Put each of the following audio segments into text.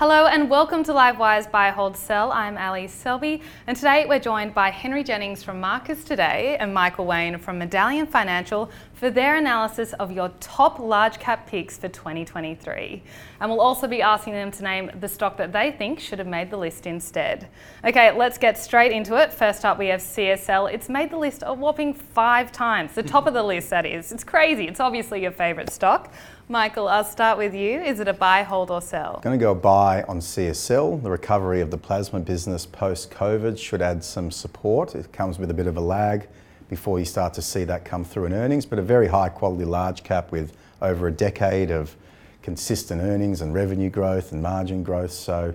Hello and welcome to Livewire's Buy Hold Sell. I'm Ally Selby and today we're joined by Henry Jennings from Marcus Today and Michael Wayne from Medallion Financial for their analysis of your top large cap picks for 2023. And we'll also be asking them to name the stock that they think should have made the list instead. Okay, let's get straight into it. First up, we have CSL. It's made the list a whopping five times, the top of the list, that is. It's crazy. It's obviously your favourite stock. Michael, I'll start with you. Is it a buy, hold, or sell? I'm Going to go buy on CSL. The recovery of the plasma business post COVID should add some support. It comes with a bit of a lag before you start to see that come through in earnings, but a very high quality large cap with over a decade of consistent earnings and revenue growth and margin growth. So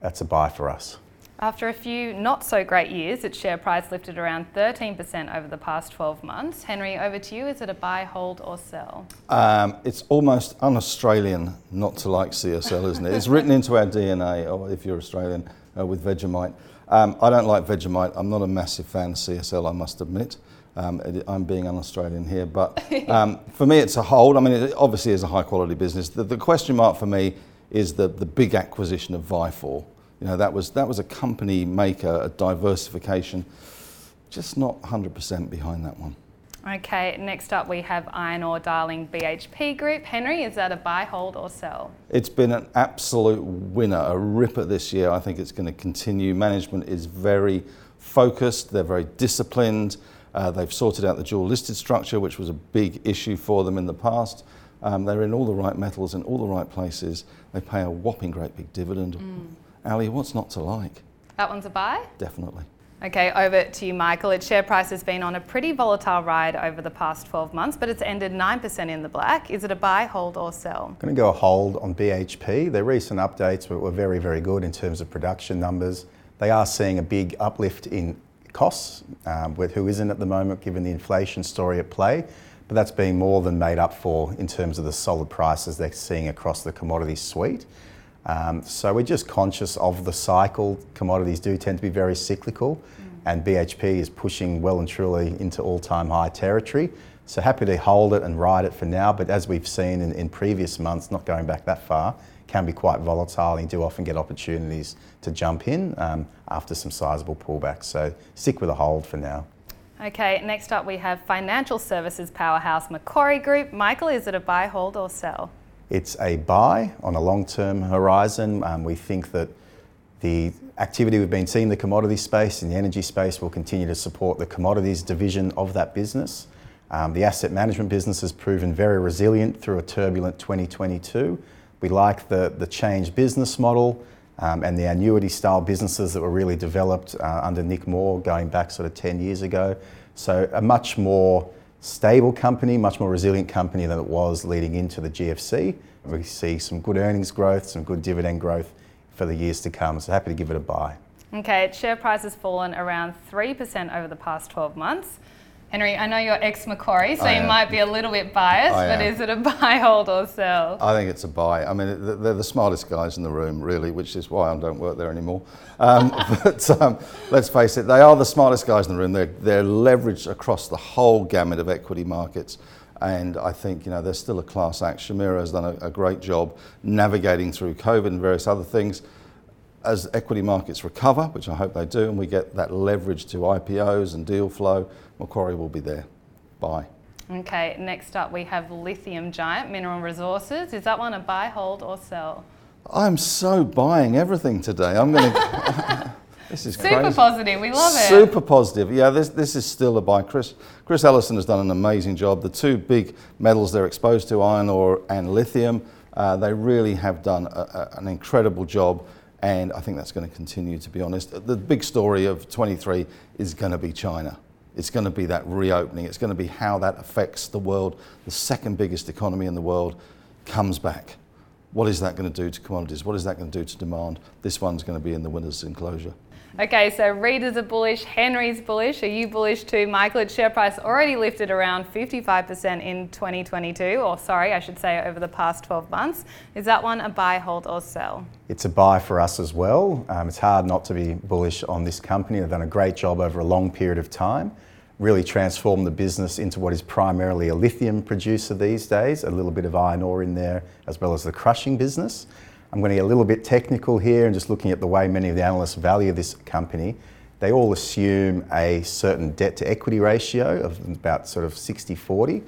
that's a buy for us. After a few not so great years, its share price lifted around 13% over the past 12 months. Henry, over to you. Is it a buy, hold, or sell? Um, it's almost un Australian not to like CSL, isn't it? it's written into our DNA, or if you're Australian, uh, with Vegemite. Um, I don't like Vegemite. I'm not a massive fan of CSL, I must admit. Um, I'm being un Australian here, but um, for me, it's a hold. I mean, it obviously is a high quality business. The, the question mark for me is the, the big acquisition of Vifor. You know, that was, that was a company maker, a diversification. Just not 100% behind that one. Okay, next up we have iron ore darling BHP Group. Henry, is that a buy, hold, or sell? It's been an absolute winner, a ripper this year. I think it's going to continue. Management is very focused, they're very disciplined. Uh, they've sorted out the dual listed structure, which was a big issue for them in the past. Um, they're in all the right metals in all the right places. They pay a whopping great big dividend. Mm. Ally, what's not to like? That one's a buy? Definitely. Okay, over to you, Michael. Its share price has been on a pretty volatile ride over the past 12 months, but it's ended 9% in the black. Is it a buy, hold, or sell? I'm going to go a hold on BHP. Their recent updates were, were very, very good in terms of production numbers. They are seeing a big uplift in costs, um, with who isn't at the moment, given the inflation story at play. But that's being more than made up for in terms of the solid prices they're seeing across the commodity suite. Um, so we're just conscious of the cycle. Commodities do tend to be very cyclical, mm. and BHP is pushing well and truly into all time high territory. So happy to hold it and ride it for now, but as we've seen in, in previous months, not going back that far, can be quite volatile and you do often get opportunities to jump in um, after some sizable pullbacks. So stick with a hold for now. Okay, next up we have financial services powerhouse Macquarie Group. Michael, is it a buy, hold, or sell? It's a buy on a long-term horizon. Um, we think that the activity we've been seeing in the commodity space and the energy space will continue to support the commodities division of that business. Um, the asset management business has proven very resilient through a turbulent 2022. We like the, the changed business model um, and the annuity style businesses that were really developed uh, under Nick Moore going back sort of 10 years ago. So a much more stable company, much more resilient company than it was leading into the GFC. We see some good earnings growth, some good dividend growth for the years to come. So happy to give it a buy. Okay, its share price has fallen around 3% over the past 12 months. Henry, I know you're ex Macquarie, so you might be a little bit biased, but is it a buy, hold, or sell? I think it's a buy. I mean, they're the smartest guys in the room, really, which is why I don't work there anymore. Um, but um, let's face it, they are the smartest guys in the room. They're, they're leveraged across the whole gamut of equity markets. And I think you know they're still a class act. Shemara has done a, a great job navigating through COVID and various other things as equity markets recover, which I hope they do, and we get that leverage to IPOs and deal flow, Macquarie will be there. Buy. Okay, next up we have Lithium Giant Mineral Resources. Is that one a buy, hold, or sell? I'm so buying everything today. I'm going to. this is super crazy. positive. We love it. Super positive. Yeah, this this is still a buy. Chris Chris Ellison has done an amazing job. The two big metals they're exposed to, iron ore and lithium, uh, they really have done a, a, an incredible job and I think that's going to continue, to be honest. The big story of 23 is going to be China. It's going to be that reopening. It's going to be how that affects the world. The second biggest economy in the world comes back. What is that going to do to commodities? What is that going to do to demand? This one's going to be in the winner's enclosure. Okay, so readers are bullish, Henry's bullish. Are you bullish too, Michael? Its share price already lifted around 55% in 2022, or sorry, I should say over the past 12 months. Is that one a buy, hold, or sell? It's a buy for us as well. Um, it's hard not to be bullish on this company. They've done a great job over a long period of time, really transform the business into what is primarily a lithium producer these days, a little bit of iron ore in there, as well as the crushing business. I'm going to get a little bit technical here and just looking at the way many of the analysts value this company. They all assume a certain debt to equity ratio of about sort of 60 40.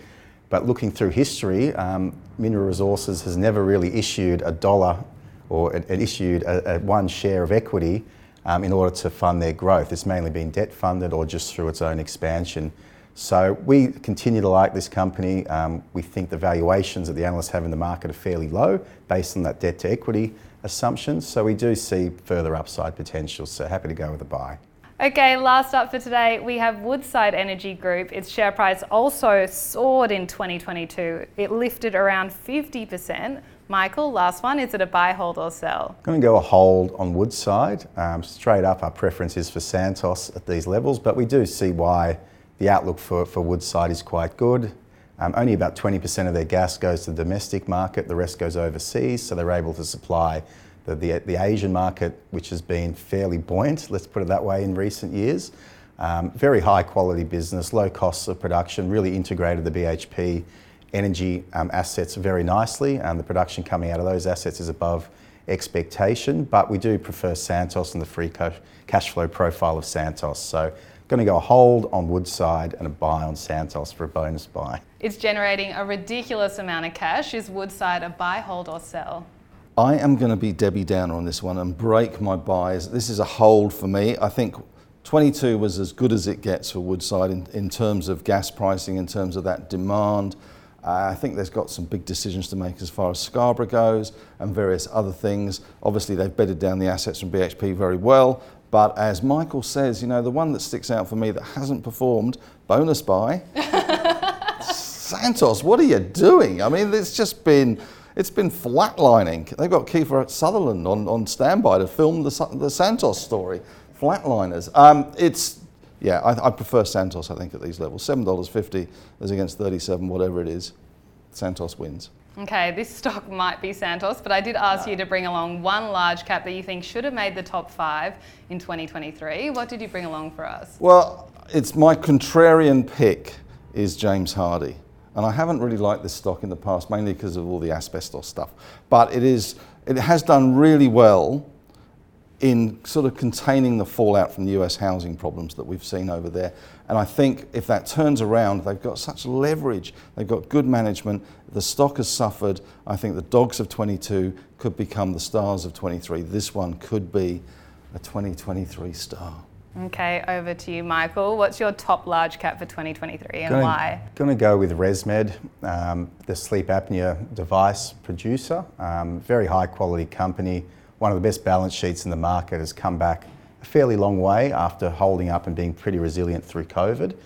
But looking through history, um, Mineral Resources has never really issued a dollar or it, issued a, a one share of equity um, in order to fund their growth. It's mainly been debt funded or just through its own expansion. So we continue to like this company. Um, we think the valuations that the analysts have in the market are fairly low based on that debt to equity assumption. So we do see further upside potential. So happy to go with a buy. Okay, last up for today, we have Woodside Energy Group. Its share price also soared in 2022. It lifted around 50%. Michael, last one, is it a buy, hold, or sell? I'm going to go a hold on Woodside. Um, straight up, our preference is for Santos at these levels, but we do see why the outlook for, for Woodside is quite good. Um, only about 20% of their gas goes to the domestic market, the rest goes overseas, so they're able to supply the, the, the Asian market, which has been fairly buoyant, let's put it that way, in recent years. Um, very high quality business, low costs of production, really integrated the BHP energy um, assets very nicely. and the production coming out of those assets is above expectation, but we do prefer Santos and the free cash flow profile of Santos. So Going to go a hold on Woodside and a buy on Santos for a bonus buy. It's generating a ridiculous amount of cash. Is Woodside a buy, hold, or sell? I am going to be Debbie Downer on this one and break my buys. This is a hold for me. I think 22 was as good as it gets for Woodside in, in terms of gas pricing, in terms of that demand. Uh, I think they've got some big decisions to make as far as Scarborough goes and various other things. Obviously, they've bedded down the assets from BHP very well. But as Michael says, you know, the one that sticks out for me that hasn't performed, bonus buy, Santos, what are you doing? I mean, it's just been, it's been flatlining. They've got Kiefer Sutherland on, on standby to film the, the Santos story. Flatliners. Um, it's, yeah, I, I prefer Santos, I think, at these levels. $7.50 as against 37, whatever it is. Santos wins. Okay, this stock might be Santos, but I did ask no. you to bring along one large cap that you think should have made the top five in 2023. What did you bring along for us? Well, it's my contrarian pick is James Hardie. And I haven't really liked this stock in the past, mainly because of all the asbestos stuff. But it is, it has done really well in sort of containing the fallout from the US housing problems that we've seen over there. And I think if that turns around, they've got such leverage, they've got good management, the stock has suffered. I think the dogs of 22 could become the stars of 23. This one could be a 2023 star. Okay, over to you, Michael. What's your top large cap for 2023 and gonna, why? Going to go with ResMed, um, the sleep apnea device producer. Um, very high quality company one of the best balance sheets in the market, has come back a fairly long way after holding up and being pretty resilient through COVID.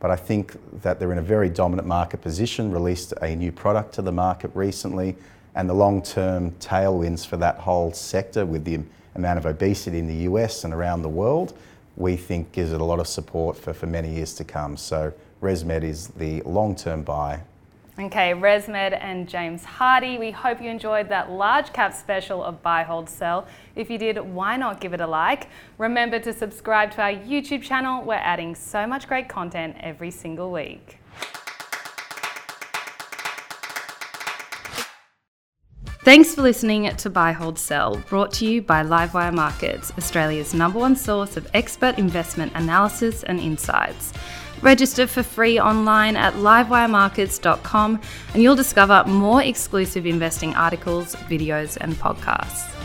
But I think that they're in a very dominant market position, released a new product to the market recently, and the long term tailwinds for that whole sector with the amount of obesity in the US and around the world, we think gives it a lot of support for, for many years to come. So ResMed is the long term buy Okay, ResMed and James Hardie, we hope you enjoyed that large cap special of Buy, Hold, Sell. If you did, why not give it a like? Remember to subscribe to our YouTube channel. We're adding so much great content every single week. Thanks for listening to Buy, Hold, Sell, brought to you by Livewire Markets, Australia's number one source of expert investment analysis and insights. Register for free online at livewiremarkets.com and you'll discover more exclusive investing articles, videos, and podcasts.